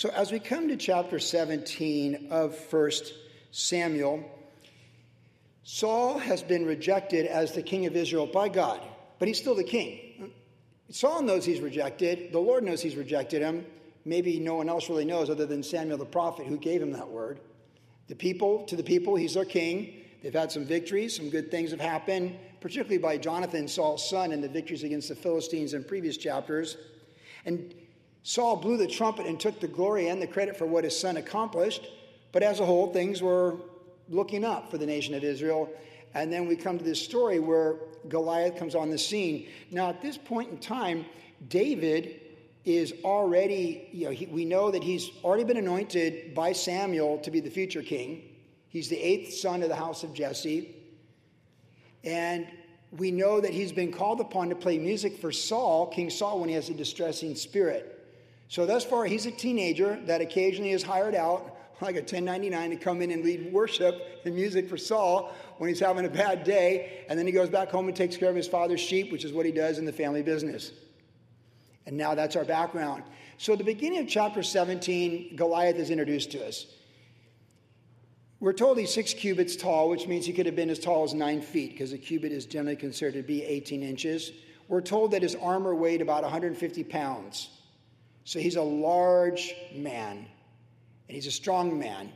So, as we come to chapter 17 of 1 Samuel, Saul has been rejected as the king of Israel by God, but he's still the king. Saul knows he's rejected. The Lord knows he's rejected him. Maybe no one else really knows other than Samuel the prophet who gave him that word. The people, to the people, he's their king. They've had some victories, some good things have happened, particularly by Jonathan, Saul's son, and the victories against the Philistines in previous chapters. And Saul blew the trumpet and took the glory and the credit for what his son accomplished. But as a whole, things were looking up for the nation of Israel. And then we come to this story where Goliath comes on the scene. Now, at this point in time, David is already, you know, he, we know that he's already been anointed by Samuel to be the future king. He's the eighth son of the house of Jesse. And we know that he's been called upon to play music for Saul, King Saul, when he has a distressing spirit. So, thus far, he's a teenager that occasionally is hired out like a 1099 to come in and lead worship and music for Saul when he's having a bad day. And then he goes back home and takes care of his father's sheep, which is what he does in the family business. And now that's our background. So, at the beginning of chapter 17, Goliath is introduced to us. We're told he's six cubits tall, which means he could have been as tall as nine feet, because a cubit is generally considered to be 18 inches. We're told that his armor weighed about 150 pounds. So he's a large man, and he's a strong man.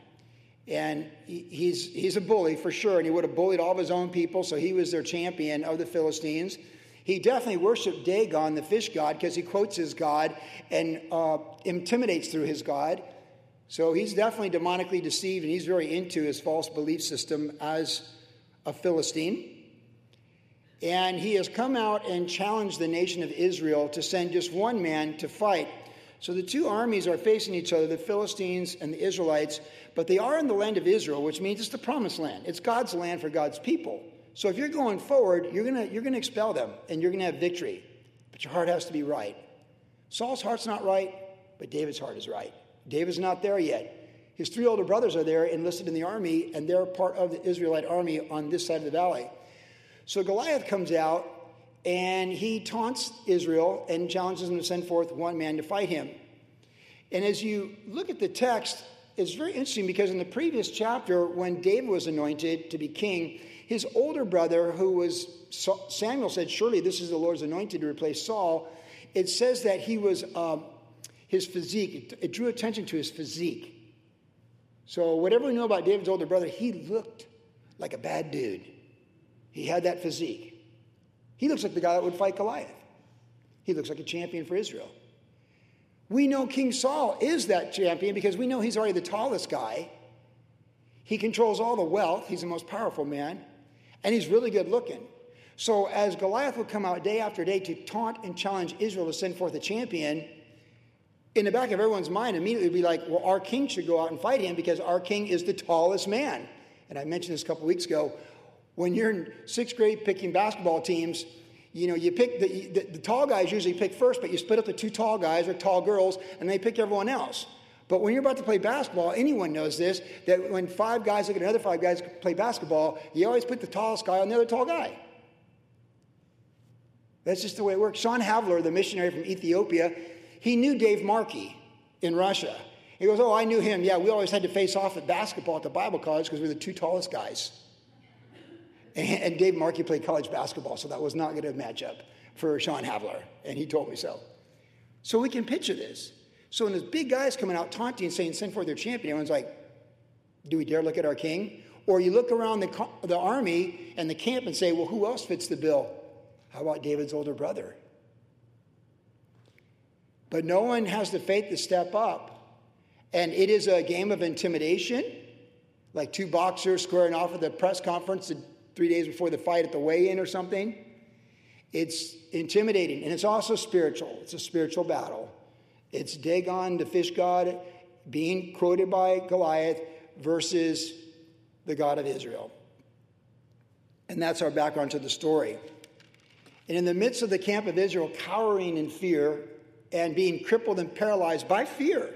And he's, he's a bully for sure, and he would have bullied all of his own people, so he was their champion of the Philistines. He definitely worshiped Dagon, the fish god, because he quotes his god and uh, intimidates through his god. So he's definitely demonically deceived and he's very into his false belief system as a Philistine. And he has come out and challenged the nation of Israel to send just one man to fight. So the two armies are facing each other, the Philistines and the Israelites, but they are in the land of Israel, which means it's the promised land. It's God's land for God's people. So if you're going forward, you're going you're gonna expel them and you're going to have victory. But your heart has to be right. Saul's heart's not right, but David's heart is right. David's not there yet. His three older brothers are there, enlisted in the army, and they're part of the Israelite army on this side of the valley. So Goliath comes out and he taunts Israel and challenges them to send forth one man to fight him. And as you look at the text, it's very interesting because in the previous chapter, when David was anointed to be king, his older brother, who was Samuel, said, Surely this is the Lord's anointed to replace Saul. It says that he was um, his physique, it, it drew attention to his physique. So, whatever we know about David's older brother, he looked like a bad dude. He had that physique. He looks like the guy that would fight Goliath. He looks like a champion for Israel. We know King Saul is that champion because we know he's already the tallest guy. He controls all the wealth, he's the most powerful man, and he's really good looking. So, as Goliath would come out day after day to taunt and challenge Israel to send forth a champion, in the back of everyone's mind, immediately be like, well, our king should go out and fight him because our king is the tallest man. And I mentioned this a couple weeks ago. When you're in sixth grade picking basketball teams, you know, you pick the, the, the tall guys usually pick first, but you split up the two tall guys or tall girls, and they pick everyone else. But when you're about to play basketball, anyone knows this that when five guys look at another five guys play basketball, you always put the tallest guy on the other tall guy. That's just the way it works. Sean Havler, the missionary from Ethiopia, he knew Dave Markey in Russia. He goes, Oh, I knew him. Yeah, we always had to face off at basketball at the Bible college because we were the two tallest guys. And, and Dave Markey played college basketball, so that was not going to match up for Sean Havler. And he told me so. So we can picture this. So when this big guy's coming out taunting, saying, Send for their champion, everyone's like, Do we dare look at our king? Or you look around the, the army and the camp and say, Well, who else fits the bill? How about David's older brother? But no one has the faith to step up. And it is a game of intimidation, like two boxers squaring off at the press conference three days before the fight at the weigh in or something. It's intimidating. And it's also spiritual. It's a spiritual battle. It's Dagon, the fish god, being quoted by Goliath versus the God of Israel. And that's our background to the story. And in the midst of the camp of Israel cowering in fear, and being crippled and paralyzed by fear.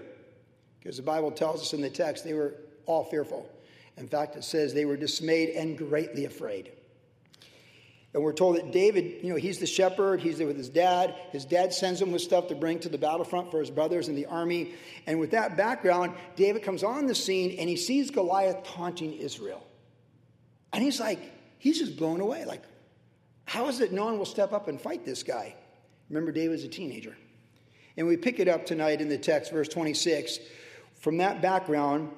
Because the Bible tells us in the text they were all fearful. In fact, it says they were dismayed and greatly afraid. And we're told that David, you know, he's the shepherd, he's there with his dad. His dad sends him with stuff to bring to the battlefront for his brothers in the army. And with that background, David comes on the scene and he sees Goliath taunting Israel. And he's like, he's just blown away. Like, how is it no one will step up and fight this guy? Remember, David's a teenager. And we pick it up tonight in the text, verse 26. From that background,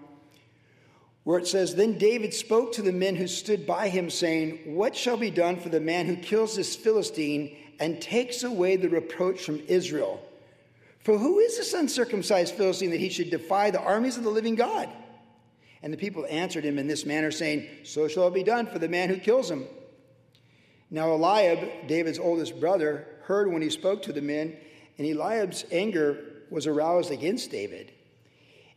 where it says, Then David spoke to the men who stood by him, saying, What shall be done for the man who kills this Philistine and takes away the reproach from Israel? For who is this uncircumcised Philistine that he should defy the armies of the living God? And the people answered him in this manner, saying, So shall it be done for the man who kills him. Now Eliab, David's oldest brother, heard when he spoke to the men, and Eliab's anger was aroused against David.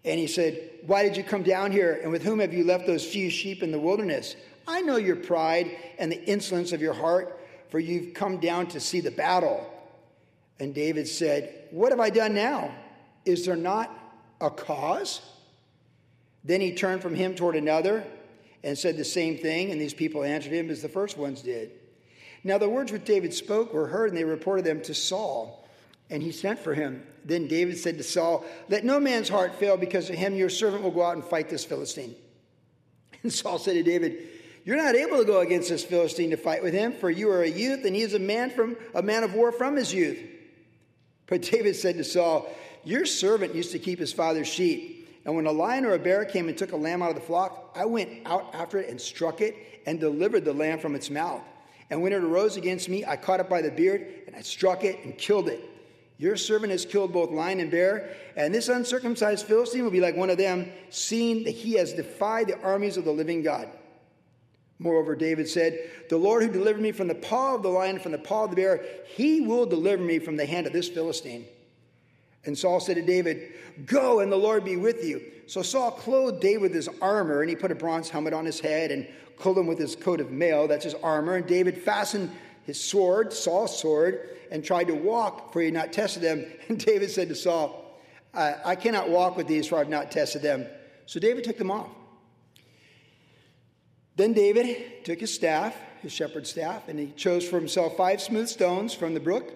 And he said, Why did you come down here? And with whom have you left those few sheep in the wilderness? I know your pride and the insolence of your heart, for you've come down to see the battle. And David said, What have I done now? Is there not a cause? Then he turned from him toward another and said the same thing, and these people answered him as the first ones did. Now the words which David spoke were heard, and they reported them to Saul, and he sent for him. Then David said to Saul, Let no man's heart fail because of him. Your servant will go out and fight this Philistine. And Saul said to David, You're not able to go against this Philistine to fight with him, for you are a youth, and he is a man from a man of war from his youth. But David said to Saul, Your servant used to keep his father's sheep. And when a lion or a bear came and took a lamb out of the flock, I went out after it and struck it and delivered the lamb from its mouth. And when it arose against me, I caught it by the beard and I struck it and killed it. Your servant has killed both lion and bear, and this uncircumcised Philistine will be like one of them, seeing that he has defied the armies of the living God. Moreover, David said, The Lord who delivered me from the paw of the lion, from the paw of the bear, he will deliver me from the hand of this Philistine. And Saul said to David, Go, and the Lord be with you. So Saul clothed David with his armor, and he put a bronze helmet on his head and clothed him with his coat of mail, that's his armor. And David fastened his sword, Saul's sword, and tried to walk, for he had not tested them. And David said to Saul, I, I cannot walk with these, for I have not tested them. So David took them off. Then David took his staff, his shepherd's staff, and he chose for himself five smooth stones from the brook,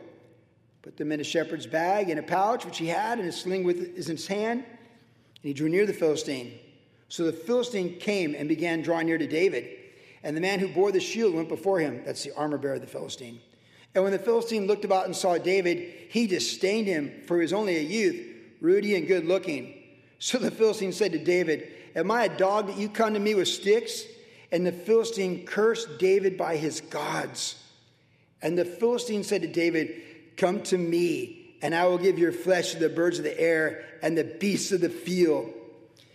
put them in a shepherd's bag in a pouch which he had, and his sling with in his hand. And he drew near the Philistine. So the Philistine came and began drawing near to David. And the man who bore the shield went before him. That's the armor bearer of the Philistine. And when the Philistine looked about and saw David, he disdained him, for he was only a youth, ruddy and good looking. So the Philistine said to David, Am I a dog that you come to me with sticks? And the Philistine cursed David by his gods. And the Philistine said to David, Come to me, and I will give your flesh to the birds of the air and the beasts of the field.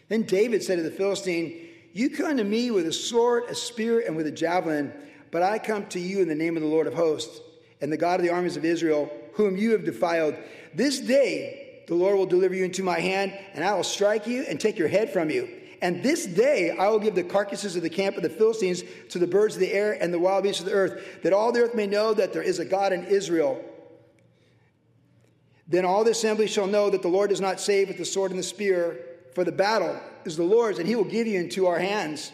Then David said to the Philistine, You come to me with a sword, a spear, and with a javelin, but I come to you in the name of the Lord of hosts and the God of the armies of Israel, whom you have defiled. This day the Lord will deliver you into my hand, and I will strike you and take your head from you. And this day I will give the carcasses of the camp of the Philistines to the birds of the air and the wild beasts of the earth, that all the earth may know that there is a God in Israel. Then all the assembly shall know that the Lord does not save with the sword and the spear, for the battle is the Lord's, and he will give you into our hands.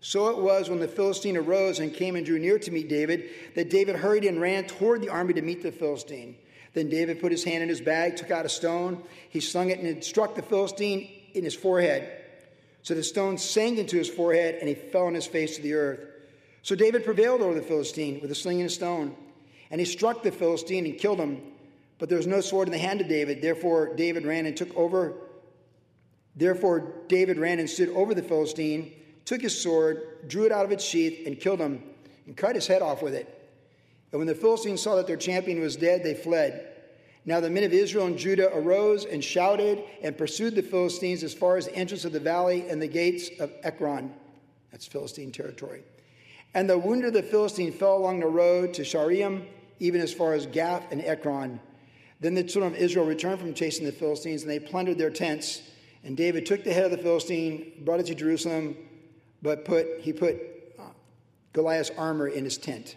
So it was when the Philistine arose and came and drew near to meet David that David hurried and ran toward the army to meet the Philistine. Then David put his hand in his bag, took out a stone, he slung it, and it struck the Philistine in his forehead. So the stone sank into his forehead, and he fell on his face to the earth. So David prevailed over the Philistine with a sling and a stone. And he struck the Philistine and killed him. But there was no sword in the hand of David. Therefore David ran and took over. Therefore David ran and stood over the Philistine took his sword, drew it out of its sheath, and killed him, and cut his head off with it. And when the Philistines saw that their champion was dead, they fled. Now the men of Israel and Judah arose and shouted and pursued the Philistines as far as the entrance of the valley and the gates of Ekron. That's Philistine territory. And the wounded of the Philistine fell along the road to Shaaraim, even as far as Gath and Ekron. Then the children of Israel returned from chasing the Philistines, and they plundered their tents. And David took the head of the Philistine, brought it to Jerusalem, but put, he put uh, Goliath's armor in his tent.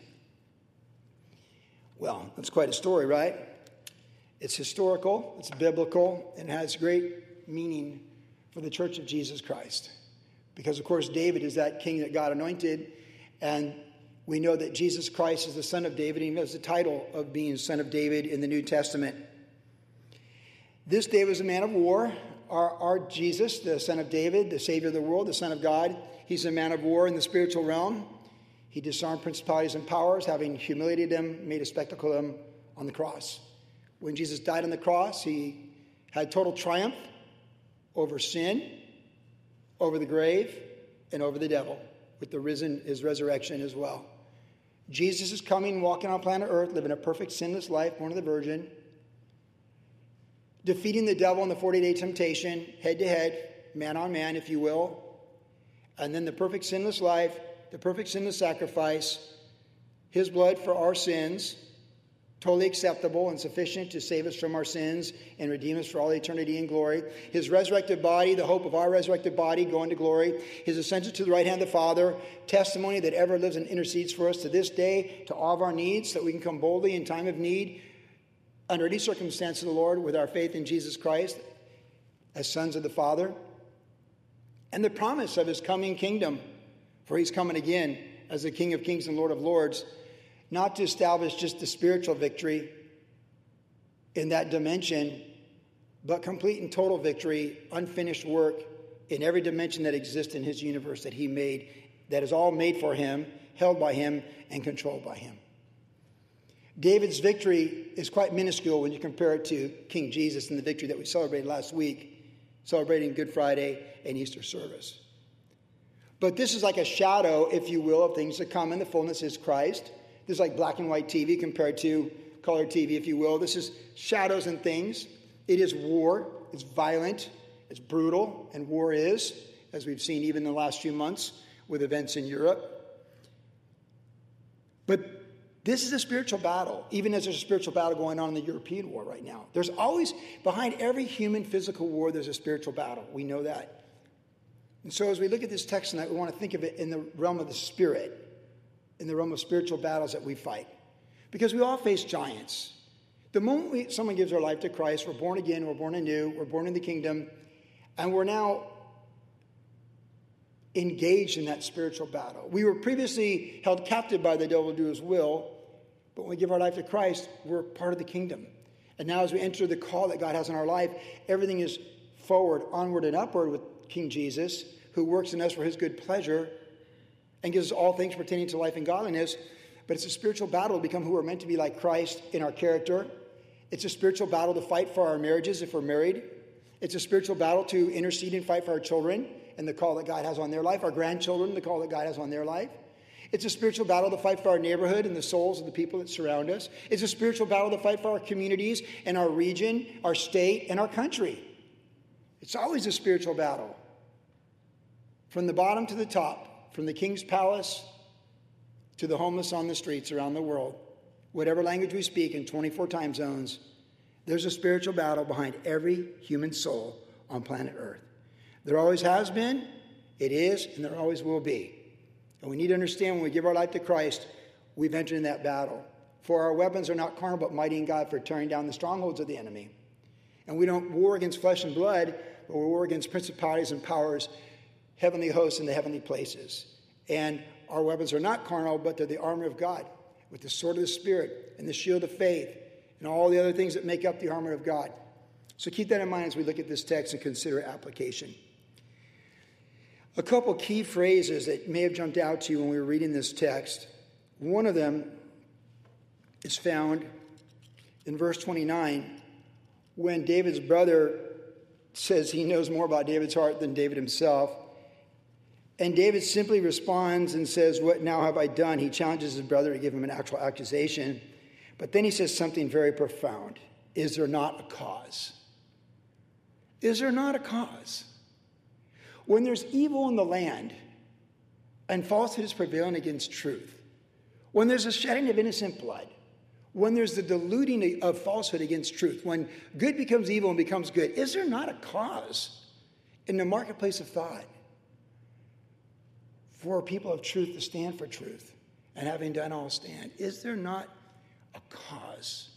Well, that's quite a story, right? It's historical, it's biblical, and has great meaning for the church of Jesus Christ. Because, of course, David is that king that God anointed, and We know that Jesus Christ is the Son of David, and he has the title of being Son of David in the New Testament. This David was a man of war. Our, our Jesus, the Son of David, the Savior of the world, the Son of God, he's a man of war in the spiritual realm. He disarmed principalities and powers, having humiliated them, made a spectacle of them on the cross. When Jesus died on the cross, he had total triumph over sin, over the grave, and over the devil, with the risen his resurrection as well. Jesus is coming, walking on planet Earth, living a perfect, sinless life, born of the Virgin, defeating the devil in the 40 day temptation, head to head, man on man, if you will. And then the perfect, sinless life, the perfect, sinless sacrifice, his blood for our sins, totally acceptable and sufficient to save us from our sins and redeem us for all eternity in glory. His resurrected body, the hope of our resurrected body going to glory. His ascension to the right hand of the Father, testimony that ever lives and intercedes for us to this day, to all of our needs, so that we can come boldly in time of need under any circumstance of the Lord with our faith in Jesus Christ as sons of the Father. And the promise of his coming kingdom, for he's coming again as the King of kings and Lord of lords not to establish just the spiritual victory in that dimension, but complete and total victory, unfinished work in every dimension that exists in his universe that he made, that is all made for him, held by him, and controlled by him. David's victory is quite minuscule when you compare it to King Jesus and the victory that we celebrated last week, celebrating Good Friday and Easter service. But this is like a shadow, if you will, of things to come, and the fullness is Christ. This is like black and white TV compared to color TV, if you will. This is shadows and things. It is war. It's violent. It's brutal. And war is, as we've seen even in the last few months with events in Europe. But this is a spiritual battle, even as there's a spiritual battle going on in the European war right now. There's always, behind every human physical war, there's a spiritual battle. We know that. And so as we look at this text tonight, we want to think of it in the realm of the spirit in the realm of spiritual battles that we fight. Because we all face giants. The moment we, someone gives their life to Christ, we're born again, we're born anew, we're born in the kingdom, and we're now engaged in that spiritual battle. We were previously held captive by the devil to do his will, but when we give our life to Christ, we're part of the kingdom. And now, as we enter the call that God has in our life, everything is forward, onward, and upward with King Jesus, who works in us for his good pleasure and gives us all things pertaining to life and godliness. But it's a spiritual battle to become who we're meant to be like Christ in our character. It's a spiritual battle to fight for our marriages if we're married. It's a spiritual battle to intercede and fight for our children and the call that God has on their life, our grandchildren, the call that God has on their life. It's a spiritual battle to fight for our neighborhood and the souls of the people that surround us. It's a spiritual battle to fight for our communities and our region, our state, and our country. It's always a spiritual battle. From the bottom to the top, from the king's palace to the homeless on the streets around the world, whatever language we speak in 24 time zones, there's a spiritual battle behind every human soul on planet Earth. There always has been, it is, and there always will be. And we need to understand when we give our life to Christ, we've entered in that battle. For our weapons are not carnal, but mighty in God for tearing down the strongholds of the enemy. And we don't war against flesh and blood, but we war against principalities and powers heavenly hosts in the heavenly places. And our weapons are not carnal, but they're the armor of God with the sword of the Spirit and the shield of faith and all the other things that make up the armor of God. So keep that in mind as we look at this text and consider application. A couple key phrases that may have jumped out to you when we were reading this text. One of them is found in verse 29 when David's brother says he knows more about David's heart than David himself. And David simply responds and says, What now have I done? He challenges his brother to give him an actual accusation. But then he says something very profound Is there not a cause? Is there not a cause? When there's evil in the land and falsehood is prevailing against truth, when there's a shedding of innocent blood, when there's the diluting of falsehood against truth, when good becomes evil and becomes good, is there not a cause in the marketplace of thought? for people of truth to stand for truth and having done all stand? Is there not a cause?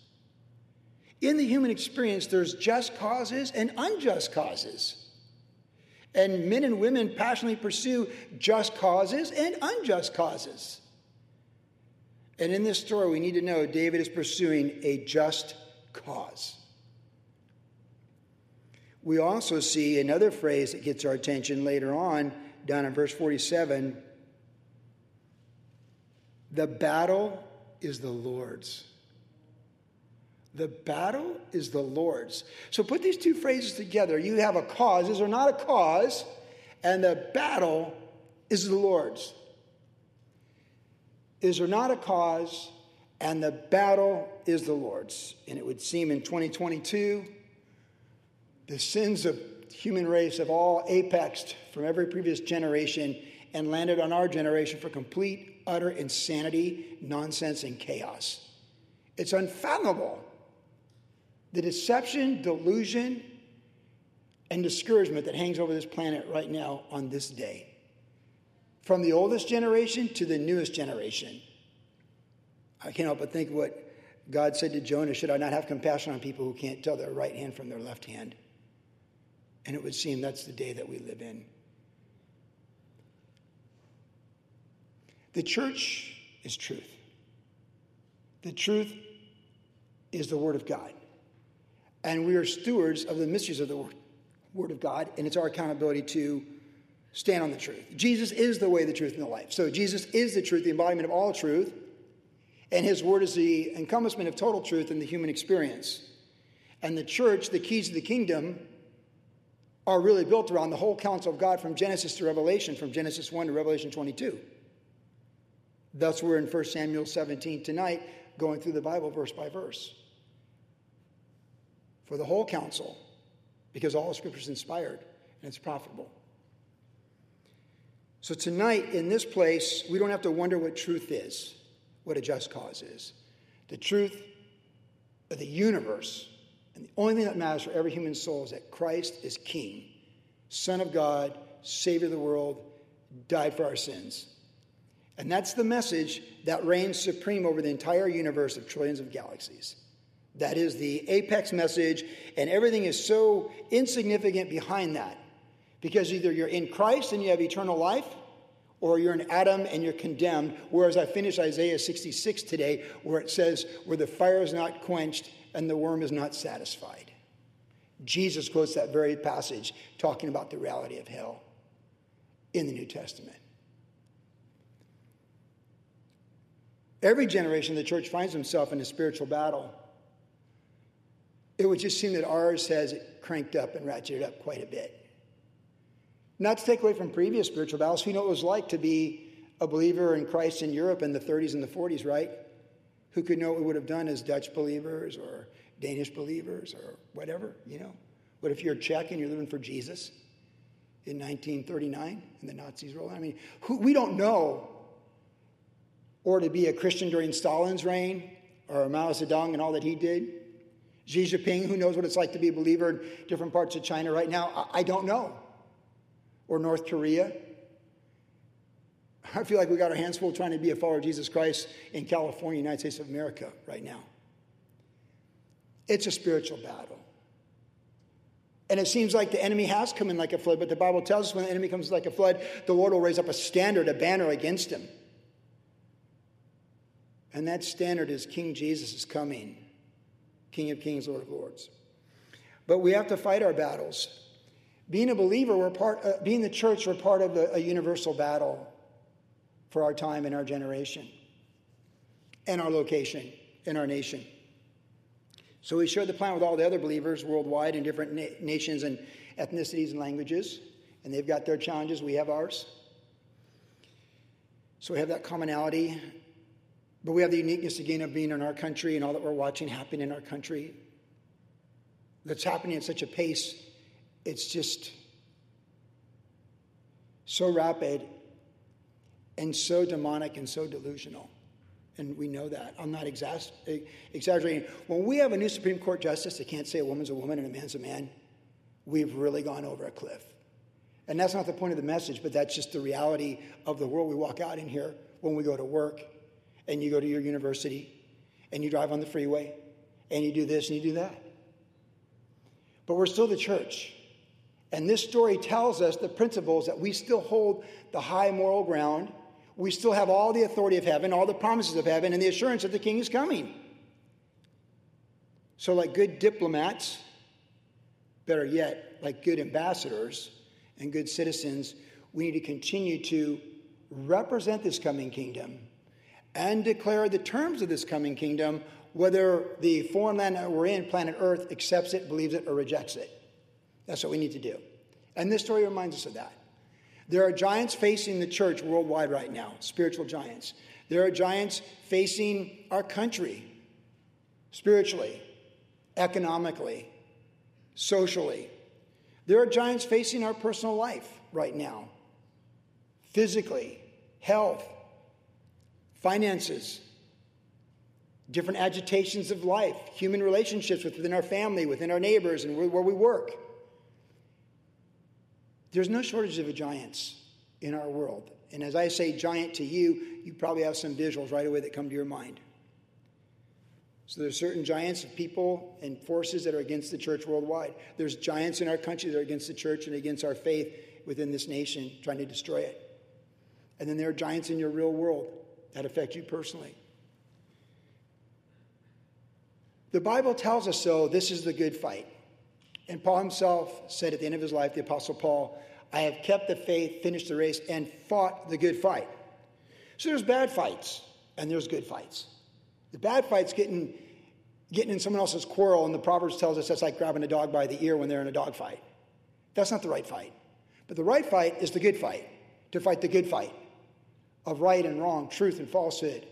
In the human experience, there's just causes and unjust causes. And men and women passionately pursue just causes and unjust causes. And in this story, we need to know David is pursuing a just cause. We also see another phrase that gets our attention later on, down in verse 47 the battle is the Lord's. The battle is the Lord's. So put these two phrases together. You have a cause, is there not a cause? And the battle is the Lord's. Is there not a cause? And the battle is the Lord's. And it would seem in 2022, the sins of human race have all apexed from every previous generation and landed on our generation for complete, utter insanity, nonsense, and chaos. It's unfathomable. The deception, delusion, and discouragement that hangs over this planet right now on this day. From the oldest generation to the newest generation. I can't help but think what God said to Jonah Should I not have compassion on people who can't tell their right hand from their left hand? And it would seem that's the day that we live in. The church is truth. The truth is the Word of God. And we are stewards of the mysteries of the Word, Word of God, and it's our accountability to stand on the truth. Jesus is the way, the truth, and the life. So Jesus is the truth, the embodiment of all truth, and His Word is the encompassment of total truth in the human experience. And the church, the keys of the kingdom, are really built around the whole counsel of God from Genesis to Revelation, from Genesis 1 to Revelation 22. Thus, we're in 1 Samuel 17 tonight, going through the Bible verse by verse. For the whole counsel, because all the scripture is inspired and it's profitable. So, tonight in this place, we don't have to wonder what truth is, what a just cause is. The truth of the universe and the only thing that matters for every human soul is that Christ is King, Son of God, Savior of the world, died for our sins. And that's the message that reigns supreme over the entire universe of trillions of galaxies. That is the apex message, and everything is so insignificant behind that. Because either you're in Christ and you have eternal life, or you're in Adam and you're condemned. Whereas I finished Isaiah 66 today, where it says, Where the fire is not quenched and the worm is not satisfied. Jesus quotes that very passage talking about the reality of hell in the New Testament. Every generation of the church finds himself in a spiritual battle. It would just seem that ours has cranked up and ratcheted up quite a bit. Not to take away from previous spiritual battles, we know what it was like to be a believer in Christ in Europe in the 30s and the 40s, right? Who could know what we would have done as Dutch believers or Danish believers or whatever, you know? But if you're Czech and you're living for Jesus in 1939 and the Nazis roll? I mean, who, we don't know. Or to be a Christian during Stalin's reign or Mao Zedong and all that he did. Xi Jinping, who knows what it's like to be a believer in different parts of China right now? I, don't know. Or North Korea. I feel like we got our hands full trying to be a follower of Jesus Christ in California, United States of America, right now. It's a spiritual battle. And it seems like the enemy has come in like a flood, but the Bible tells us when the enemy comes like a flood, the Lord will raise up a standard, a banner against him. And that standard is King Jesus is coming, King of kings, Lord of lords. But we have to fight our battles. Being a believer, we're part, uh, being the church, we're part of a, a universal battle for our time and our generation and our location in our nation. So we share the plan with all the other believers worldwide in different na- nations and ethnicities and languages. And they've got their challenges, we have ours. So we have that commonality. But we have the uniqueness again of being in our country and all that we're watching happen in our country. That's happening at such a pace, it's just so rapid and so demonic and so delusional and we know that. I'm not exaggerating. When we have a new Supreme Court justice that can't say a woman's a woman and a man's a man, we've really gone over a cliff. And that's not the point of the message, but that's just the reality of the world we walk out in here when we go to work and you go to your university and you drive on the freeway and you do this and you do that. But we're still the church. And this story tells us the principles that we still hold the high moral ground we still have all the authority of heaven, all the promises of heaven, and the assurance that the king is coming. So, like good diplomats, better yet, like good ambassadors and good citizens, we need to continue to represent this coming kingdom and declare the terms of this coming kingdom, whether the foreign land that we're in, planet Earth, accepts it, believes it, or rejects it. That's what we need to do. And this story reminds us of that. There are giants facing the church worldwide right now, spiritual giants. There are giants facing our country spiritually, economically, socially. There are giants facing our personal life right now physically, health, finances, different agitations of life, human relationships within our family, within our neighbors, and where we work. There's no shortage of giants in our world. And as I say giant to you, you probably have some visuals right away that come to your mind. So there's certain giants of people and forces that are against the church worldwide. There's giants in our country that are against the church and against our faith within this nation, trying to destroy it. And then there are giants in your real world that affect you personally. The Bible tells us so this is the good fight. And Paul himself said at the end of his life, the Apostle Paul, I have kept the faith, finished the race, and fought the good fight. So there's bad fights, and there's good fights. The bad fight's getting, getting in someone else's quarrel, and the Proverbs tells us that's like grabbing a dog by the ear when they're in a dog fight. That's not the right fight. But the right fight is the good fight, to fight the good fight of right and wrong, truth and falsehood.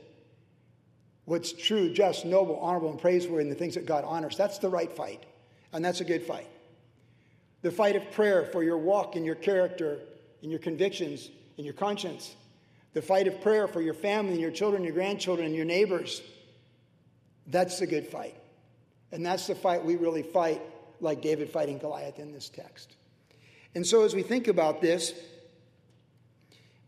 What's true, just, noble, honorable, and praiseworthy, and the things that God honors. That's the right fight. And that's a good fight. The fight of prayer for your walk and your character and your convictions and your conscience. The fight of prayer for your family and your children, your grandchildren, and your neighbors. That's the good fight. And that's the fight we really fight, like David fighting Goliath in this text. And so, as we think about this,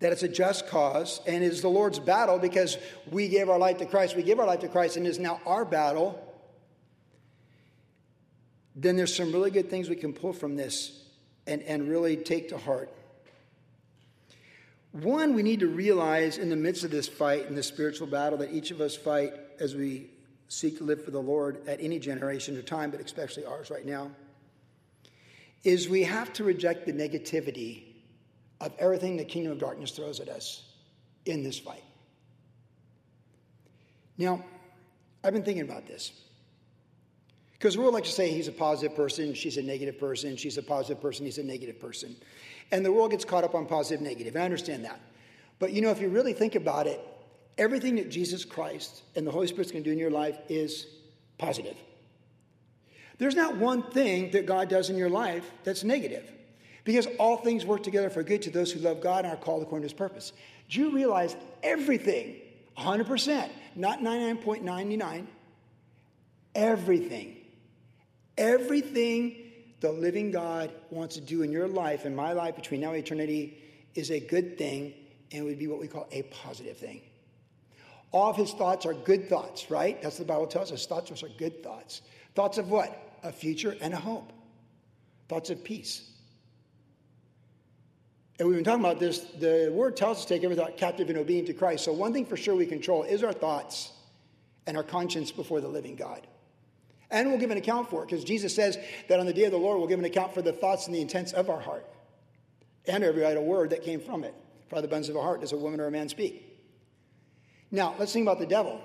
that it's a just cause and is the Lord's battle because we gave our life to Christ, we give our life to Christ, and is now our battle then there's some really good things we can pull from this and, and really take to heart. One, we need to realize in the midst of this fight and this spiritual battle that each of us fight as we seek to live for the Lord at any generation or time, but especially ours right now, is we have to reject the negativity of everything the kingdom of darkness throws at us in this fight. Now, I've been thinking about this. Because the world likes to say he's a positive person, she's a negative person, she's a positive person, he's a negative person. And the world gets caught up on positive, negative. I understand that. But you know, if you really think about it, everything that Jesus Christ and the Holy Spirit's going to do in your life is positive. There's not one thing that God does in your life that's negative. Because all things work together for good to those who love God and are called according to his purpose. Do you realize everything, 100%, not 99.99, everything Everything the living God wants to do in your life and my life between now and eternity is a good thing and would be what we call a positive thing. All of his thoughts are good thoughts, right? That's what the Bible tells us. Thoughts are good thoughts. Thoughts of what? A future and a hope. Thoughts of peace. And we've been talking about this. The word tells us to take every thought captive and obedient to Christ. So, one thing for sure we control is our thoughts and our conscience before the living God. And we'll give an account for it because Jesus says that on the day of the Lord, we'll give an account for the thoughts and the intents of our heart and every idle word that came from it. For the abundance of a heart does a woman or a man speak. Now, let's think about the devil.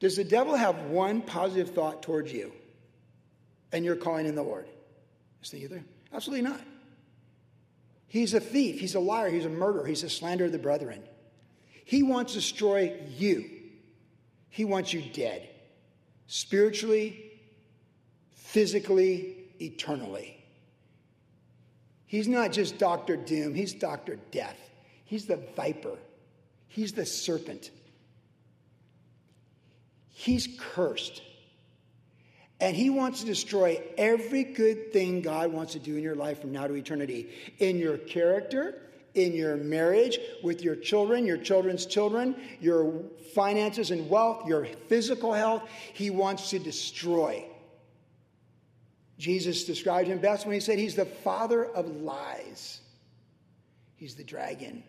Does the devil have one positive thought towards you and you're calling in the Lord? Is either? Absolutely not. He's a thief, he's a liar, he's a murderer, he's a slanderer of the brethren. He wants to destroy you, he wants you dead spiritually, physically, eternally. He's not just Dr. Doom, he's Dr. Death. He's the viper, he's the serpent. He's cursed. And he wants to destroy every good thing God wants to do in your life from now to eternity in your character, in your marriage, with your children, your children's children, your finances and wealth, your physical health. He wants to destroy. Jesus described him best when he said he's the father of lies. He's the dragon.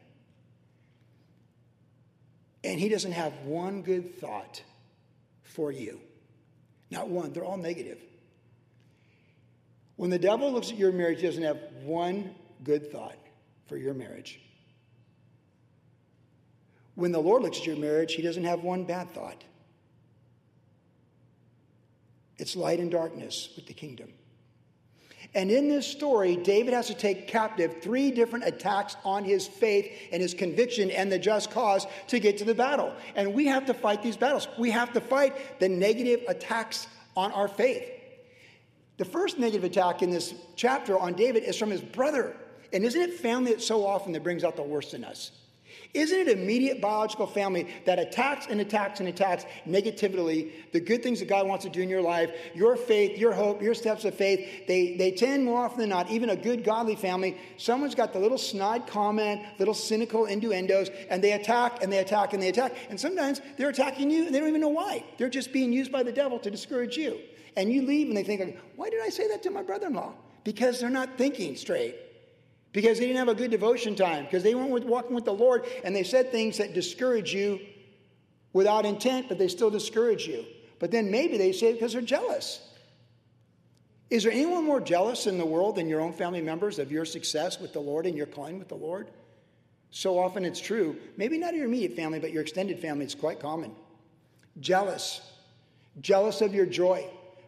And he doesn't have one good thought for you. Not one, they're all negative. When the devil looks at your marriage, he doesn't have one good thought for your marriage. When the Lord looks at your marriage, he doesn't have one bad thought. It's light and darkness with the kingdom. And in this story, David has to take captive three different attacks on his faith and his conviction and the just cause to get to the battle. And we have to fight these battles. We have to fight the negative attacks on our faith. The first negative attack in this chapter on David is from his brother. And isn't it family that so often that brings out the worst in us? Isn't it immediate biological family that attacks and attacks and attacks negatively the good things that God wants to do in your life, your faith, your hope, your steps of faith? They, they tend more often than not, even a good godly family, someone's got the little snide comment, little cynical innuendos, and they attack and they attack and they attack. And sometimes they're attacking you and they don't even know why. They're just being used by the devil to discourage you. And you leave and they think, why did I say that to my brother in law? Because they're not thinking straight because they didn't have a good devotion time, because they weren't walking with the Lord, and they said things that discourage you without intent, but they still discourage you. But then maybe they say it because they're jealous. Is there anyone more jealous in the world than your own family members of your success with the Lord and your calling with the Lord? So often it's true. Maybe not your immediate family, but your extended family, it's quite common. Jealous. Jealous of your joy,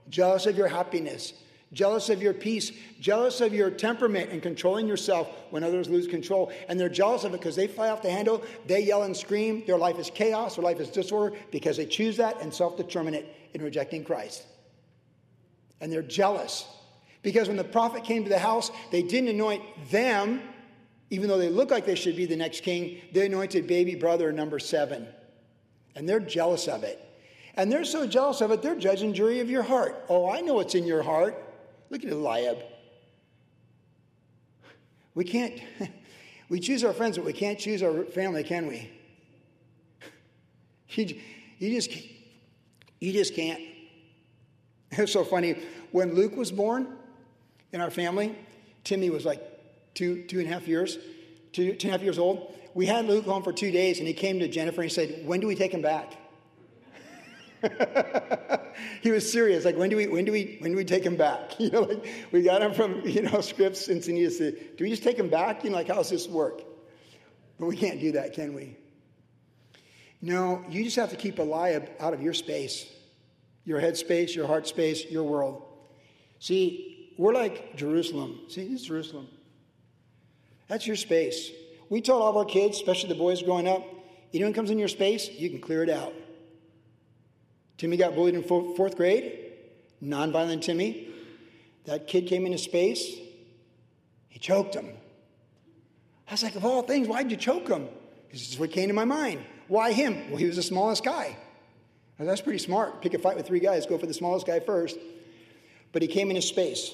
jealous of your happiness, jealous of your peace, jealous of your temperament and controlling yourself when others lose control. And they're jealous of it because they fly off the handle, they yell and scream. Their life is chaos, their life is disorder because they choose that and self determine it in rejecting Christ. And they're jealous because when the prophet came to the house, they didn't anoint them, even though they look like they should be the next king. They anointed baby brother number seven. And they're jealous of it. And they're so jealous of it, they're judging jury of your heart. Oh, I know what's in your heart. Look at Eliab. We can't, we choose our friends, but we can't choose our family, can we? You, you just, you just can't. It's so funny. When Luke was born in our family, Timmy was like two, two and a half years, two, two and a half years old. We had Luke home for two days, and he came to Jennifer and he said, When do we take him back? he was serious. Like, when do we, when do we, when do we take him back? You know, like we got him from, you know, Scripps, said, do we just take him back? You know, like, how does this work? But we can't do that, can we? No, you just have to keep Eliab out of your space, your head space, your heart space, your world. See, we're like Jerusalem. See, this is Jerusalem. That's your space. We told all of our kids, especially the boys growing up, anyone comes in your space, you can clear it out. Timmy got bullied in fourth grade, nonviolent Timmy. That kid came into space, he choked him. I was like, of all things, why'd you choke him? This is what came to my mind. Why him? Well, he was the smallest guy. Said, That's pretty smart. Pick a fight with three guys, go for the smallest guy first. But he came into space.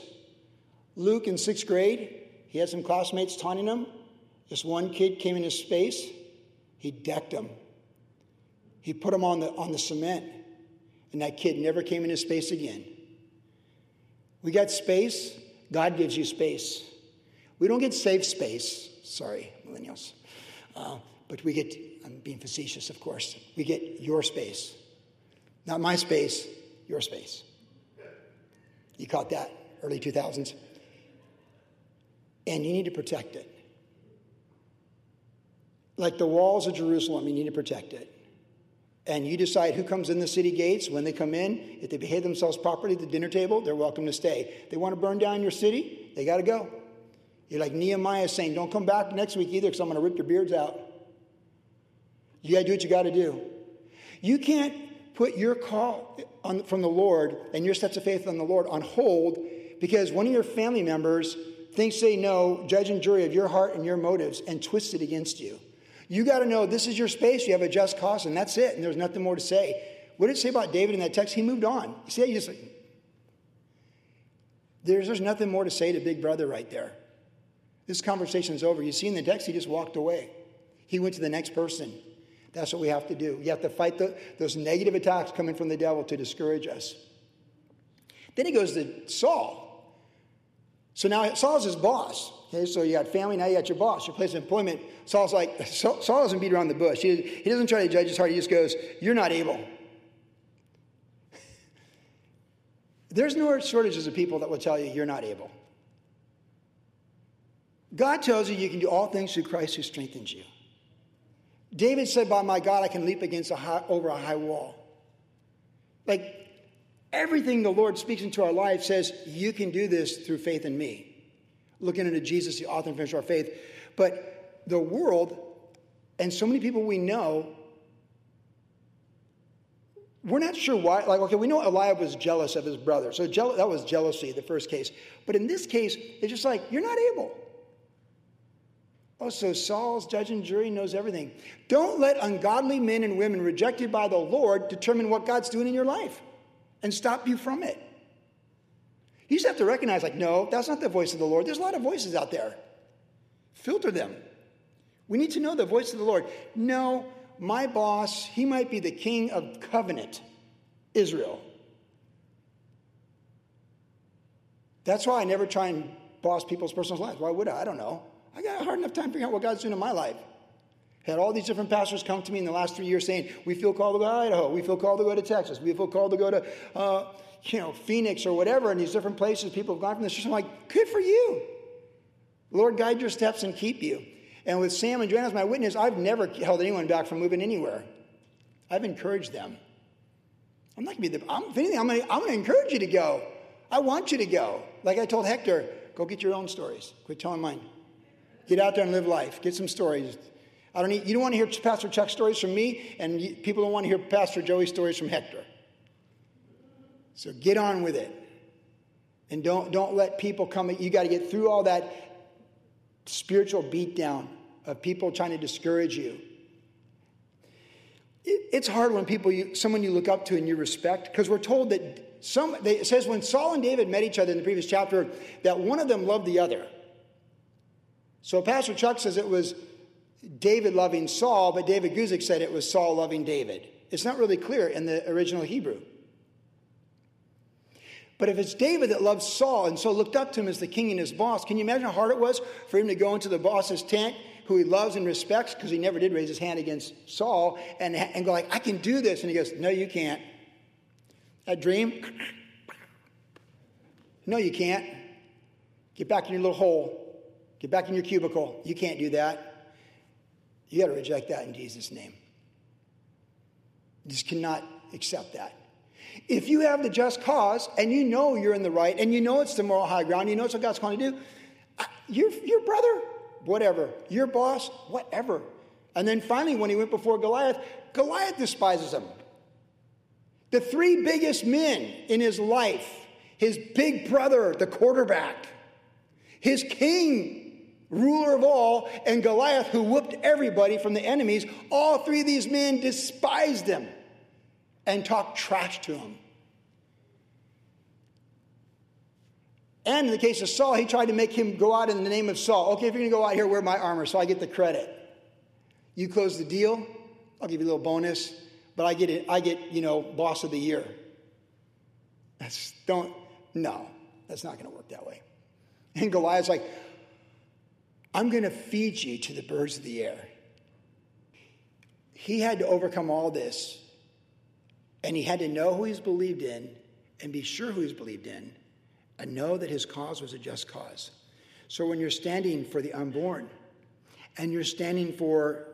Luke in sixth grade, he had some classmates taunting him. This one kid came into space, he decked him. He put him on the, on the cement and that kid never came into space again. We got space, God gives you space. We don't get safe space, sorry, millennials. Uh, but we get, I'm being facetious, of course, we get your space. Not my space, your space. You caught that, early 2000s. And you need to protect it. Like the walls of Jerusalem, you need to protect it and you decide who comes in the city gates when they come in. If they behave themselves properly at the dinner table, they're welcome to stay. They want to burn down your city, they got to go. You're like Nehemiah saying, Don't come back next week either because I'm going to rip your beards out. You got to do what you got to do. You can't put your call on, from the Lord and your steps of faith on the Lord on hold because one of your family members thinks they know, judge and jury of your heart and your motives, and twists it against you. You got to know this is your space. You have a just cause, and that's it. And there's nothing more to say. What did it say about David in that text? He moved on. You see, you just there's, there's nothing more to say to Big Brother right there. This conversation is over. You see in the text, he just walked away. He went to the next person. That's what we have to do. You have to fight the, those negative attacks coming from the devil to discourage us. Then he goes to Saul. So now Saul's his boss. Okay, so you got family, now you got your boss, your place of employment. Saul's like, Saul doesn't beat around the bush. He, he doesn't try to judge his heart. He just goes, You're not able. There's no shortages of people that will tell you you're not able. God tells you you can do all things through Christ who strengthens you. David said, By my God, I can leap against a high, over a high wall. Like everything the Lord speaks into our life says, You can do this through faith in me. Looking into Jesus, the author and finisher of our faith. But the world and so many people we know, we're not sure why. Like, okay, we know Eliab was jealous of his brother. So that was jealousy, the first case. But in this case, it's just like, You're not able. Oh, so Saul's judge and jury knows everything. Don't let ungodly men and women rejected by the Lord determine what God's doing in your life and stop you from it. You just have to recognize, like, no, that's not the voice of the Lord. There's a lot of voices out there. Filter them. We need to know the voice of the Lord. No, my boss, he might be the king of covenant, Israel. That's why I never try and boss people's personal lives. Why would I? I don't know. I got a hard enough time figuring out what God's doing in my life. Had all these different pastors come to me in the last three years saying, We feel called to go to Idaho. We feel called to go to Texas. We feel called to go to, uh, you know, Phoenix or whatever. And these different places, people have gone from this church. I'm like, Good for you. Lord, guide your steps and keep you. And with Sam and Joanna as my witness, I've never held anyone back from moving anywhere. I've encouraged them. I'm not going to be the, I'm, if anything, I'm going to encourage you to go. I want you to go. Like I told Hector, go get your own stories. Quit telling mine. Get out there and live life. Get some stories. I don't need, you don't want to hear Pastor Chuck stories from me, and people don't want to hear Pastor Joey stories from Hector. So get on with it. And don't, don't let people come. You got to get through all that spiritual beatdown of people trying to discourage you. It, it's hard when people, you, someone you look up to and you respect, because we're told that some, they, it says when Saul and David met each other in the previous chapter, that one of them loved the other. So Pastor Chuck says it was David loving Saul, but David Guzik said it was Saul loving David. It's not really clear in the original Hebrew. But if it's David that loved Saul and so looked up to him as the king and his boss, can you imagine how hard it was for him to go into the boss's tent, who he loves and respects, because he never did raise his hand against Saul, and, and go like, I can do this. And he goes, no, you can't. That dream? No, you can't. Get back in your little hole. Get back in your cubicle. You can't do that. You got to reject that in Jesus' name. You just cannot accept that. If you have the just cause and you know you're in the right and you know it's the moral high ground, you know it's what God's calling to do, your, your brother, whatever, your boss, whatever. And then finally, when he went before Goliath, Goliath despises him. The three biggest men in his life his big brother, the quarterback, his king, ruler of all, and Goliath, who whooped everybody from the enemies, all three of these men despised him and talked trash to him. And in the case of Saul, he tried to make him go out in the name of Saul. Okay, if you're going to go out here, wear my armor so I get the credit. You close the deal, I'll give you a little bonus, but I get it, I get, you know, boss of the year. That's don't no, that's not going to work that way. And Goliath's like, I'm going to feed you to the birds of the air. He had to overcome all this, and he had to know who he's believed in and be sure who he's believed in and know that his cause was a just cause. So when you're standing for the unborn and you're standing for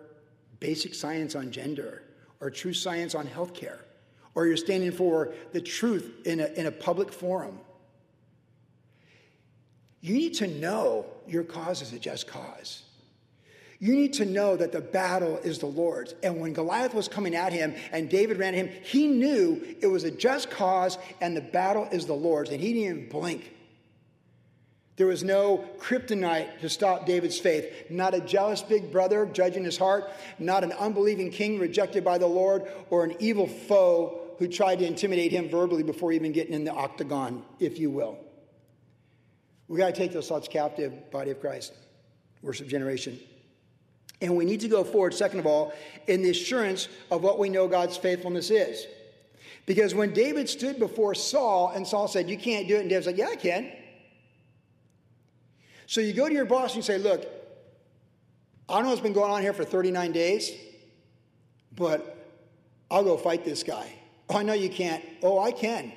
basic science on gender or true science on healthcare, or you're standing for the truth in a, in a public forum, you need to know your cause is a just cause. You need to know that the battle is the Lord's. And when Goliath was coming at him and David ran at him, he knew it was a just cause and the battle is the Lord's. And he didn't even blink. There was no kryptonite to stop David's faith. Not a jealous big brother judging his heart, not an unbelieving king rejected by the Lord, or an evil foe who tried to intimidate him verbally before even getting in the octagon, if you will. We got to take those thoughts captive, body of Christ, worship generation. And we need to go forward, second of all, in the assurance of what we know God's faithfulness is. Because when David stood before Saul and Saul said, You can't do it, and David said, Yeah, I can. So you go to your boss and you say, Look, I know what's been going on here for 39 days, but I'll go fight this guy. Oh, I know you can't. Oh, I can.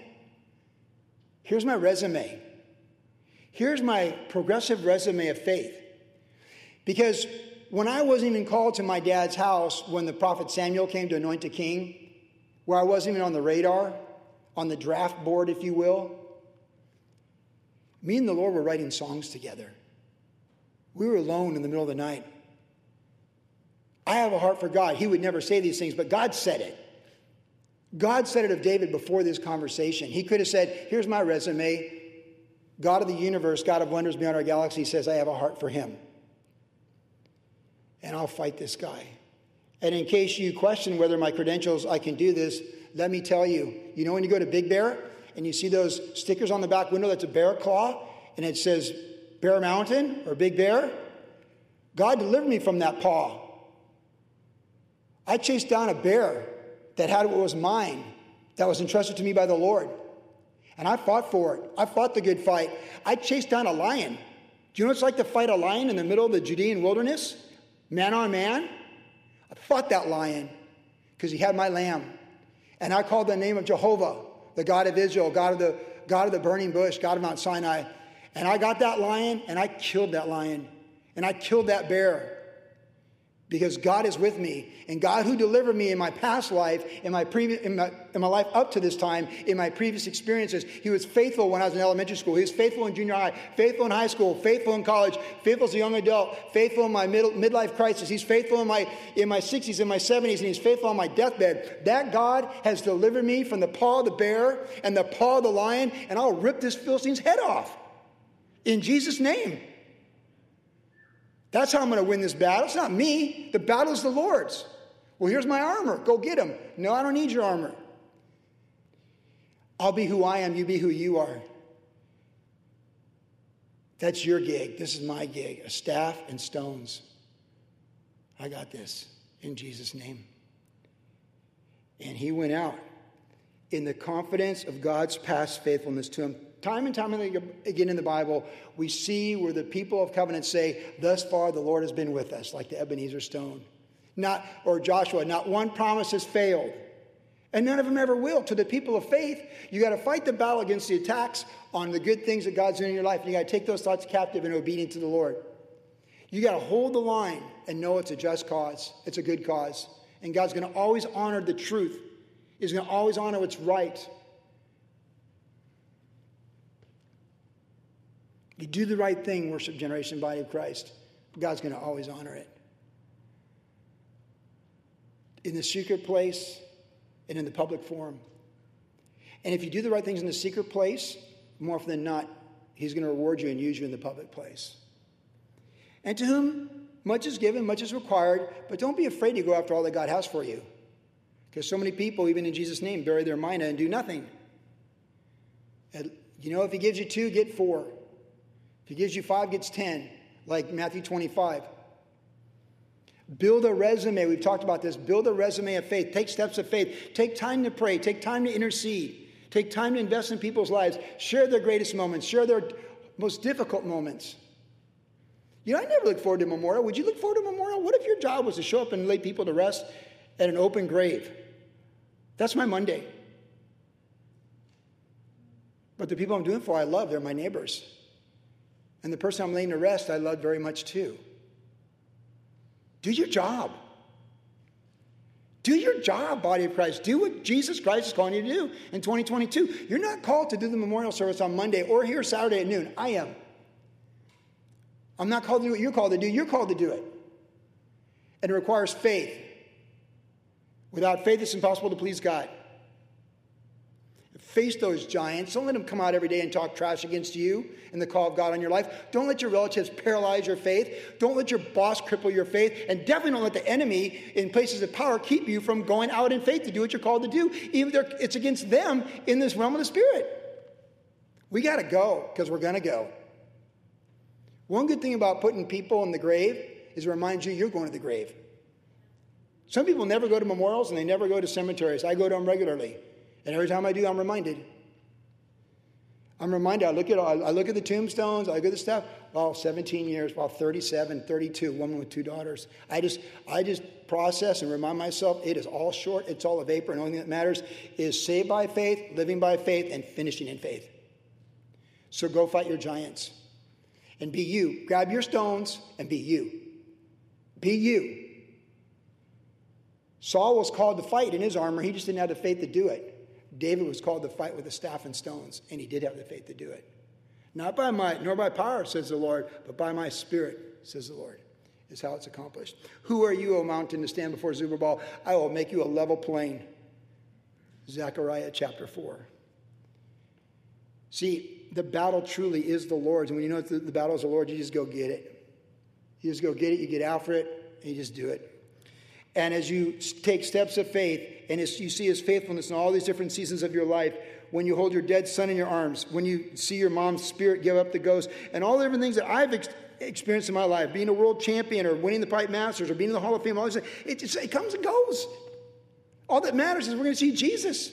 Here's my resume. Here's my progressive resume of faith. Because when I wasn't even called to my dad's house when the prophet Samuel came to anoint a king, where I wasn't even on the radar, on the draft board, if you will, me and the Lord were writing songs together. We were alone in the middle of the night. I have a heart for God. He would never say these things, but God said it. God said it of David before this conversation. He could have said, Here's my resume. God of the universe, God of wonders beyond our galaxy, says, I have a heart for him. And I'll fight this guy. And in case you question whether my credentials, I can do this, let me tell you. You know, when you go to Big Bear and you see those stickers on the back window that's a bear claw and it says Bear Mountain or Big Bear? God delivered me from that paw. I chased down a bear that had what was mine, that was entrusted to me by the Lord. And I fought for it. I fought the good fight. I chased down a lion. Do you know what it's like to fight a lion in the middle of the Judean wilderness? Man on man? I fought that lion because he had my lamb. And I called the name of Jehovah, the God of Israel, God of the, God of the burning bush, God of Mount Sinai. And I got that lion and I killed that lion. And I killed that bear because God is with me. And God, who delivered me in my past life, in my, in, my, in my life up to this time, in my previous experiences, He was faithful when I was in elementary school. He was faithful in junior high, faithful in high school, faithful in college, faithful as a young adult, faithful in my middle, midlife crisis. He's faithful in my, in my 60s, in my 70s, and He's faithful on my deathbed. That God has delivered me from the paw of the bear and the paw of the lion, and I'll rip this Philistine's head off. In Jesus' name. That's how I'm going to win this battle. It's not me. The battle is the Lord's. Well, here's my armor. Go get him. No, I don't need your armor. I'll be who I am. You be who you are. That's your gig. This is my gig. A staff and stones. I got this in Jesus' name. And he went out in the confidence of God's past faithfulness to him time and time again in the Bible, we see where the people of covenant say, Thus far the Lord has been with us, like the Ebenezer stone. Not, or Joshua, not one promise has failed. And none of them ever will. To the people of faith, you got to fight the battle against the attacks on the good things that God's doing in your life. And you got to take those thoughts captive and obedient to the Lord. You got to hold the line and know it's a just cause, it's a good cause. And God's going to always honor the truth, He's going to always honor what's right. You do the right thing, worship generation, body of Christ. God's going to always honor it. In the secret place and in the public forum. And if you do the right things in the secret place, more often than not, He's going to reward you and use you in the public place. And to whom much is given, much is required, but don't be afraid to go after all that God has for you. Because so many people, even in Jesus' name, bury their mina and do nothing. And, you know, if He gives you two, get four. If he gives you five, gets 10, like Matthew 25. Build a resume. We've talked about this. Build a resume of faith. Take steps of faith. Take time to pray. Take time to intercede. Take time to invest in people's lives. Share their greatest moments. Share their most difficult moments. You know, I never look forward to a memorial. Would you look forward to a memorial? What if your job was to show up and lay people to rest at an open grave? That's my Monday. But the people I'm doing for, I love. They're my neighbors. And the person I'm laying to rest, I love very much too. Do your job. Do your job, body of Christ. Do what Jesus Christ is calling you to do in 2022. You're not called to do the memorial service on Monday or here Saturday at noon. I am. I'm not called to do what you're called to do. You're called to do it. And it requires faith. Without faith, it's impossible to please God. Face those giants. Don't let them come out every day and talk trash against you and the call of God on your life. Don't let your relatives paralyze your faith. Don't let your boss cripple your faith. And definitely don't let the enemy in places of power keep you from going out in faith to do what you're called to do, even if it's against them in this realm of the Spirit. We got to go because we're going to go. One good thing about putting people in the grave is it reminds you you're going to the grave. Some people never go to memorials and they never go to cemeteries. I go to them regularly. And every time I do, I'm reminded. I'm reminded, I look at I look at the tombstones, I look at the stuff. Well, 17 years, well, 37, 32, woman with two daughters. I just I just process and remind myself it is all short, it's all a vapor, and the only thing that matters is saved by faith, living by faith, and finishing in faith. So go fight your giants. And be you. Grab your stones and be you. Be you. Saul was called to fight in his armor, he just didn't have the faith to do it. David was called to fight with a staff and stones, and he did have the faith to do it. Not by might nor by power, says the Lord, but by my spirit, says the Lord, is how it's accomplished. Who are you, O mountain, to stand before Zerubbabel? I will make you a level plain. Zechariah chapter 4. See, the battle truly is the Lord's. And when you know the, the battle is the Lord, you just go get it. You just go get it, you get after it, and you just do it. And as you take steps of faith, and you see his faithfulness in all these different seasons of your life, when you hold your dead son in your arms, when you see your mom's spirit give up the ghost, and all the different things that I've ex- experienced in my life, being a world champion or winning the Pipe Masters or being in the Hall of Fame, all this, it, just, it comes and goes. All that matters is we're going to see Jesus.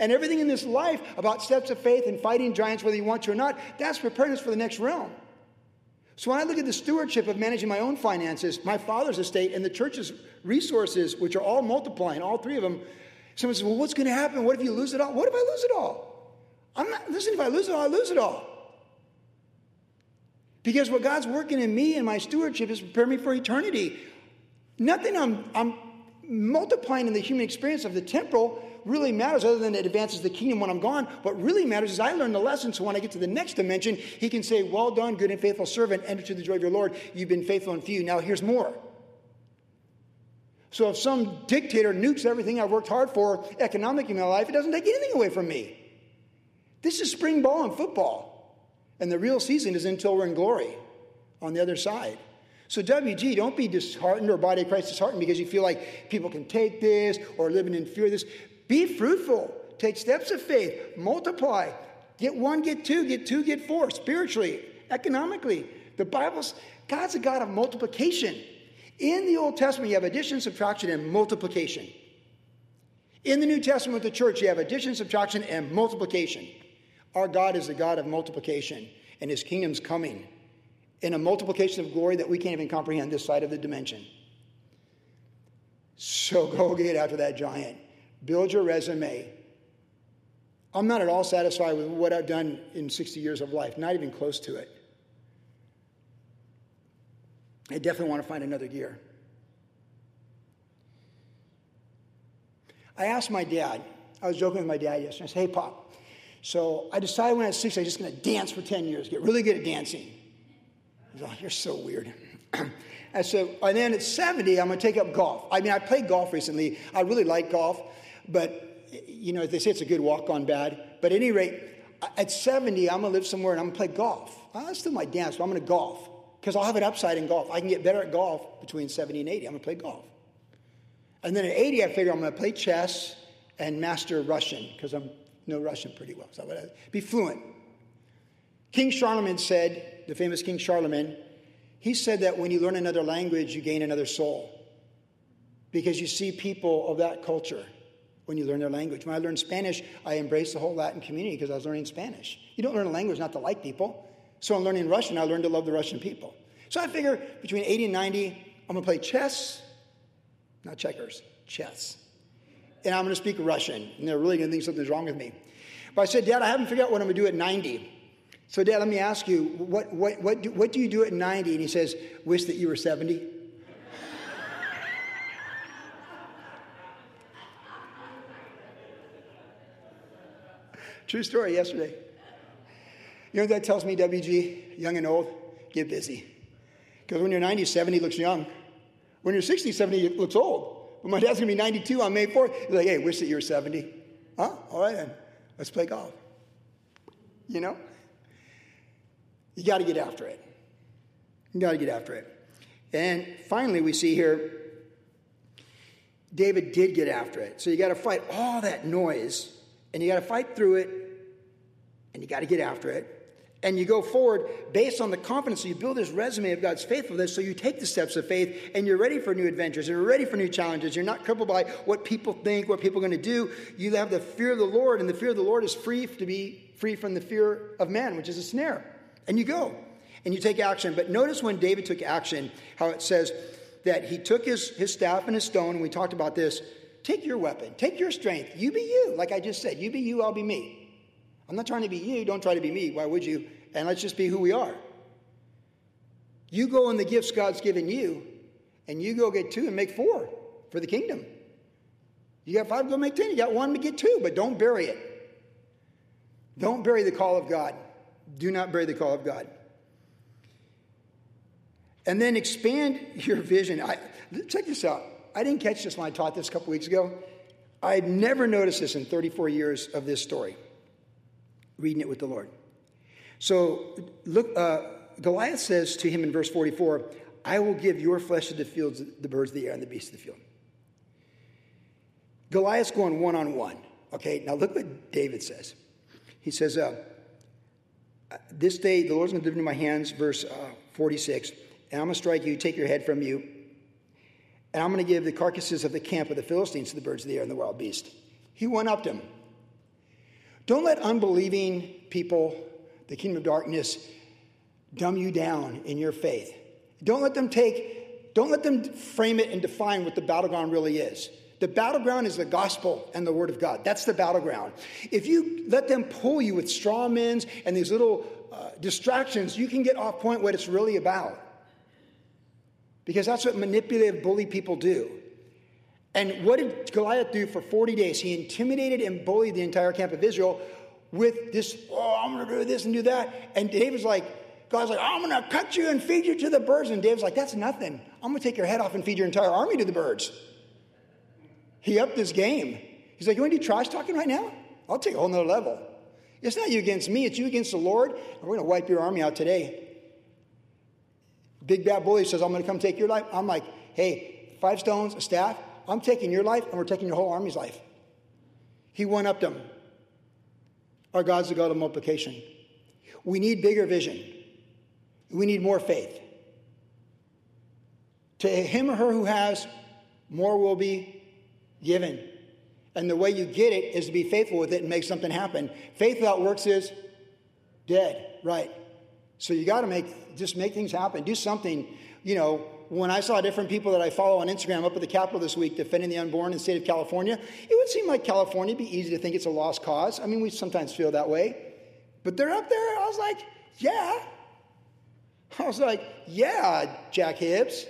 And everything in this life about steps of faith and fighting giants, whether you want to or not, that's preparing us for the next realm. So when I look at the stewardship of managing my own finances, my father's estate, and the church's resources, which are all multiplying, all three of them, someone says, Well, what's going to happen? What if you lose it all? What if I lose it all? I'm not, listen, if I lose it all, I lose it all. Because what God's working in me and my stewardship is preparing me for eternity. Nothing I'm, I'm multiplying in the human experience of the temporal really matters other than it advances the kingdom when I'm gone. What really matters is I learn the lesson so when I get to the next dimension, he can say, Well done, good and faithful servant, enter to the joy of your Lord. You've been faithful in few. Now here's more. So if some dictator nukes everything I've worked hard for economically in my life, it doesn't take anything away from me. This is spring ball and football. And the real season is until we're in glory on the other side. So, WG, don't be disheartened or body of Christ disheartened because you feel like people can take this or living in fear of this. Be fruitful. Take steps of faith. Multiply. Get one, get two, get two, get four. Spiritually, economically. The Bible's, God's a God of multiplication. In the Old Testament, you have addition, subtraction, and multiplication. In the New Testament the church, you have addition, subtraction, and multiplication. Our God is the God of multiplication, and his kingdom's coming in a multiplication of glory that we can't even comprehend this side of the dimension. So go get after that giant. Build your resume. I'm not at all satisfied with what I've done in 60 years of life, not even close to it. I definitely want to find another gear. I asked my dad, I was joking with my dad yesterday. I said, Hey, Pop, so I decided when I was six, I was just going to dance for 10 years, get really good at dancing. He's like, You're so weird. and so, and then at 70, I'm going to take up golf. I mean, I played golf recently. I really like golf. But, you know, they say it's a good walk on bad. But at any rate, at 70, I'm going to live somewhere and I'm going to play golf. I still my dance, but I'm going to golf because I'll have an upside in golf. I can get better at golf between 70 and 80. I'm going to play golf. And then at 80, I figure I'm going to play chess and master Russian because I'm know Russian pretty well. So I would be fluent. King Charlemagne said, the famous King Charlemagne, he said that when you learn another language, you gain another soul because you see people of that culture when you learn their language. When I learned Spanish, I embraced the whole Latin community because I was learning Spanish. You don't learn a language not to like people. So I'm learning Russian, I learned to love the Russian people. So I figure between 80 and 90, I'm gonna play chess, not checkers, chess. And I'm gonna speak Russian. And they're really gonna think something's wrong with me. But I said, Dad, I haven't figured out what I'm gonna do at 90. So, Dad, let me ask you, what, what, what, do, what do you do at 90? And he says, Wish that you were 70. True story yesterday. You know what that tells me, WG? Young and old, get busy. Because when you're 90, 70 looks young. When you're 60, 70 looks old. But my dad's gonna be 92 on May 4th. He's like, hey, wish that you were 70. Huh? All right then. Let's play golf. You know? You got to get after it. You got to get after it. And finally, we see here David did get after it. So you got to fight all that noise and you got to fight through it and you got to get after it. And you go forward based on the confidence. So you build this resume of God's faithfulness. So you take the steps of faith and you're ready for new adventures. You're ready for new challenges. You're not crippled by what people think, what people are going to do. You have the fear of the Lord, and the fear of the Lord is free to be free from the fear of man, which is a snare. And you go and you take action. But notice when David took action, how it says that he took his, his staff and his stone, and we talked about this. Take your weapon, take your strength. You be you, like I just said. You be you, I'll be me. I'm not trying to be you. Don't try to be me. Why would you? And let's just be who we are. You go in the gifts God's given you, and you go get two and make four for the kingdom. You got five, go make ten. You got one to get two, but don't bury it. Don't bury the call of God. Do not bury the call of God. And then expand your vision. I, check this out. I didn't catch this when I taught this a couple weeks ago. I had never noticed this in 34 years of this story reading it with the Lord. So look, uh, Goliath says to him in verse 44, I will give your flesh to the fields, the birds of the air, and the beasts of the field. Goliath's going one on one. Okay, now look what David says. He says, uh, This day the Lord's going to deliver into my hands, verse uh, 46, and I'm going to strike you, take your head from you, and I'm going to give the carcasses of the camp of the Philistines to the birds of the air and the wild beast. He went up to him. Don't let unbelieving people, the kingdom of darkness, dumb you down in your faith. Don't let them take, don't let them frame it and define what the battleground really is. The battleground is the gospel and the word of God. That's the battleground. If you let them pull you with straw men and these little uh, distractions, you can get off point what it's really about. Because that's what manipulative, bully people do. And what did Goliath do for 40 days? He intimidated and bullied the entire camp of Israel with this, oh, I'm going to do this and do that. And David's like, God's like, I'm going to cut you and feed you to the birds. And David's like, that's nothing. I'm going to take your head off and feed your entire army to the birds. He upped his game. He's like, you want to do trash talking right now? I'll take a whole nother level. It's not you against me, it's you against the Lord. And we're going to wipe your army out today. Big bad bully says, I'm going to come take your life. I'm like, hey, five stones, a staff, I'm taking your life and we're taking your whole army's life. He one upped them. Our God's the God of multiplication. We need bigger vision. We need more faith. To him or her who has, more will be given. And the way you get it is to be faithful with it and make something happen. Faith without works is dead, right? So you got to make just make things happen. Do something, you know, when I saw different people that I follow on Instagram up at the Capitol this week defending the unborn in the state of California, it would seem like California would be easy to think it's a lost cause. I mean, we sometimes feel that way. But they're up there. I was like, yeah. I was like, yeah, Jack Hibbs.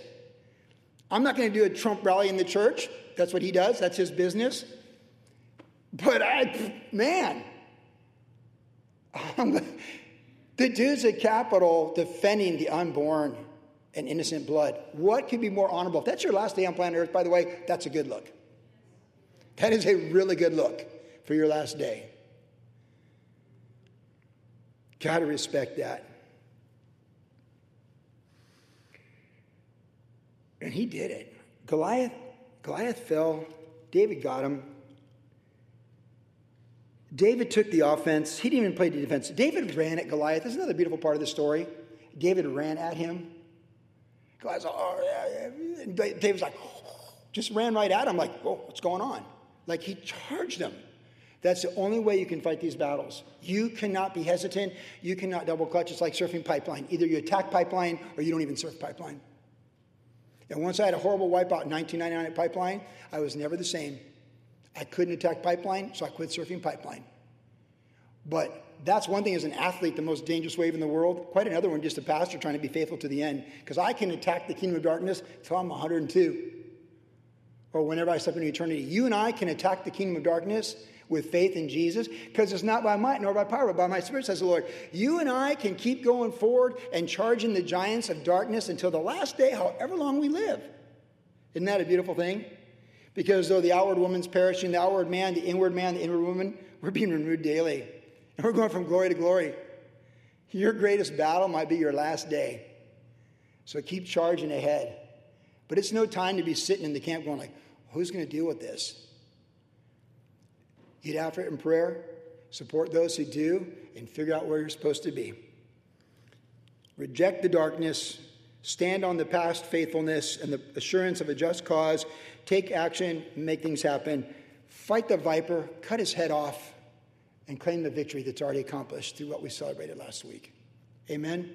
I'm not going to do a Trump rally in the church. That's what he does, that's his business. But I, man, the dudes at Capitol defending the unborn and innocent blood. What could be more honorable? If that's your last day on planet Earth, by the way, that's a good look. That is a really good look for your last day. Got to respect that. And he did it. Goliath, Goliath fell. David got him. David took the offense. He didn't even play the defense. David ran at Goliath. This is another beautiful part of the story. David ran at him. Guy's like, oh, yeah, yeah. And David's like, just ran right at him, like, oh, what's going on? Like he charged him. That's the only way you can fight these battles. You cannot be hesitant. You cannot double clutch. It's like surfing pipeline. Either you attack pipeline or you don't even surf pipeline. And once I had a horrible wipeout in 1999 at pipeline, I was never the same. I couldn't attack pipeline, so I quit surfing pipeline. But that's one thing as an athlete, the most dangerous wave in the world. Quite another one, just a pastor trying to be faithful to the end. Because I can attack the kingdom of darkness until I'm 102 or whenever I step into eternity. You and I can attack the kingdom of darkness with faith in Jesus because it's not by might nor by power, but by my spirit, says the Lord. You and I can keep going forward and charging the giants of darkness until the last day, however long we live. Isn't that a beautiful thing? Because though the outward woman's perishing, the outward man, the inward man, the inward woman, we're being renewed daily. And we're going from glory to glory. Your greatest battle might be your last day. So keep charging ahead. But it's no time to be sitting in the camp going like, who's going to deal with this? Get after it in prayer, support those who do, and figure out where you're supposed to be. Reject the darkness, stand on the past faithfulness and the assurance of a just cause, take action, make things happen, fight the viper, cut his head off, and claim the victory that's already accomplished through what we celebrated last week. Amen.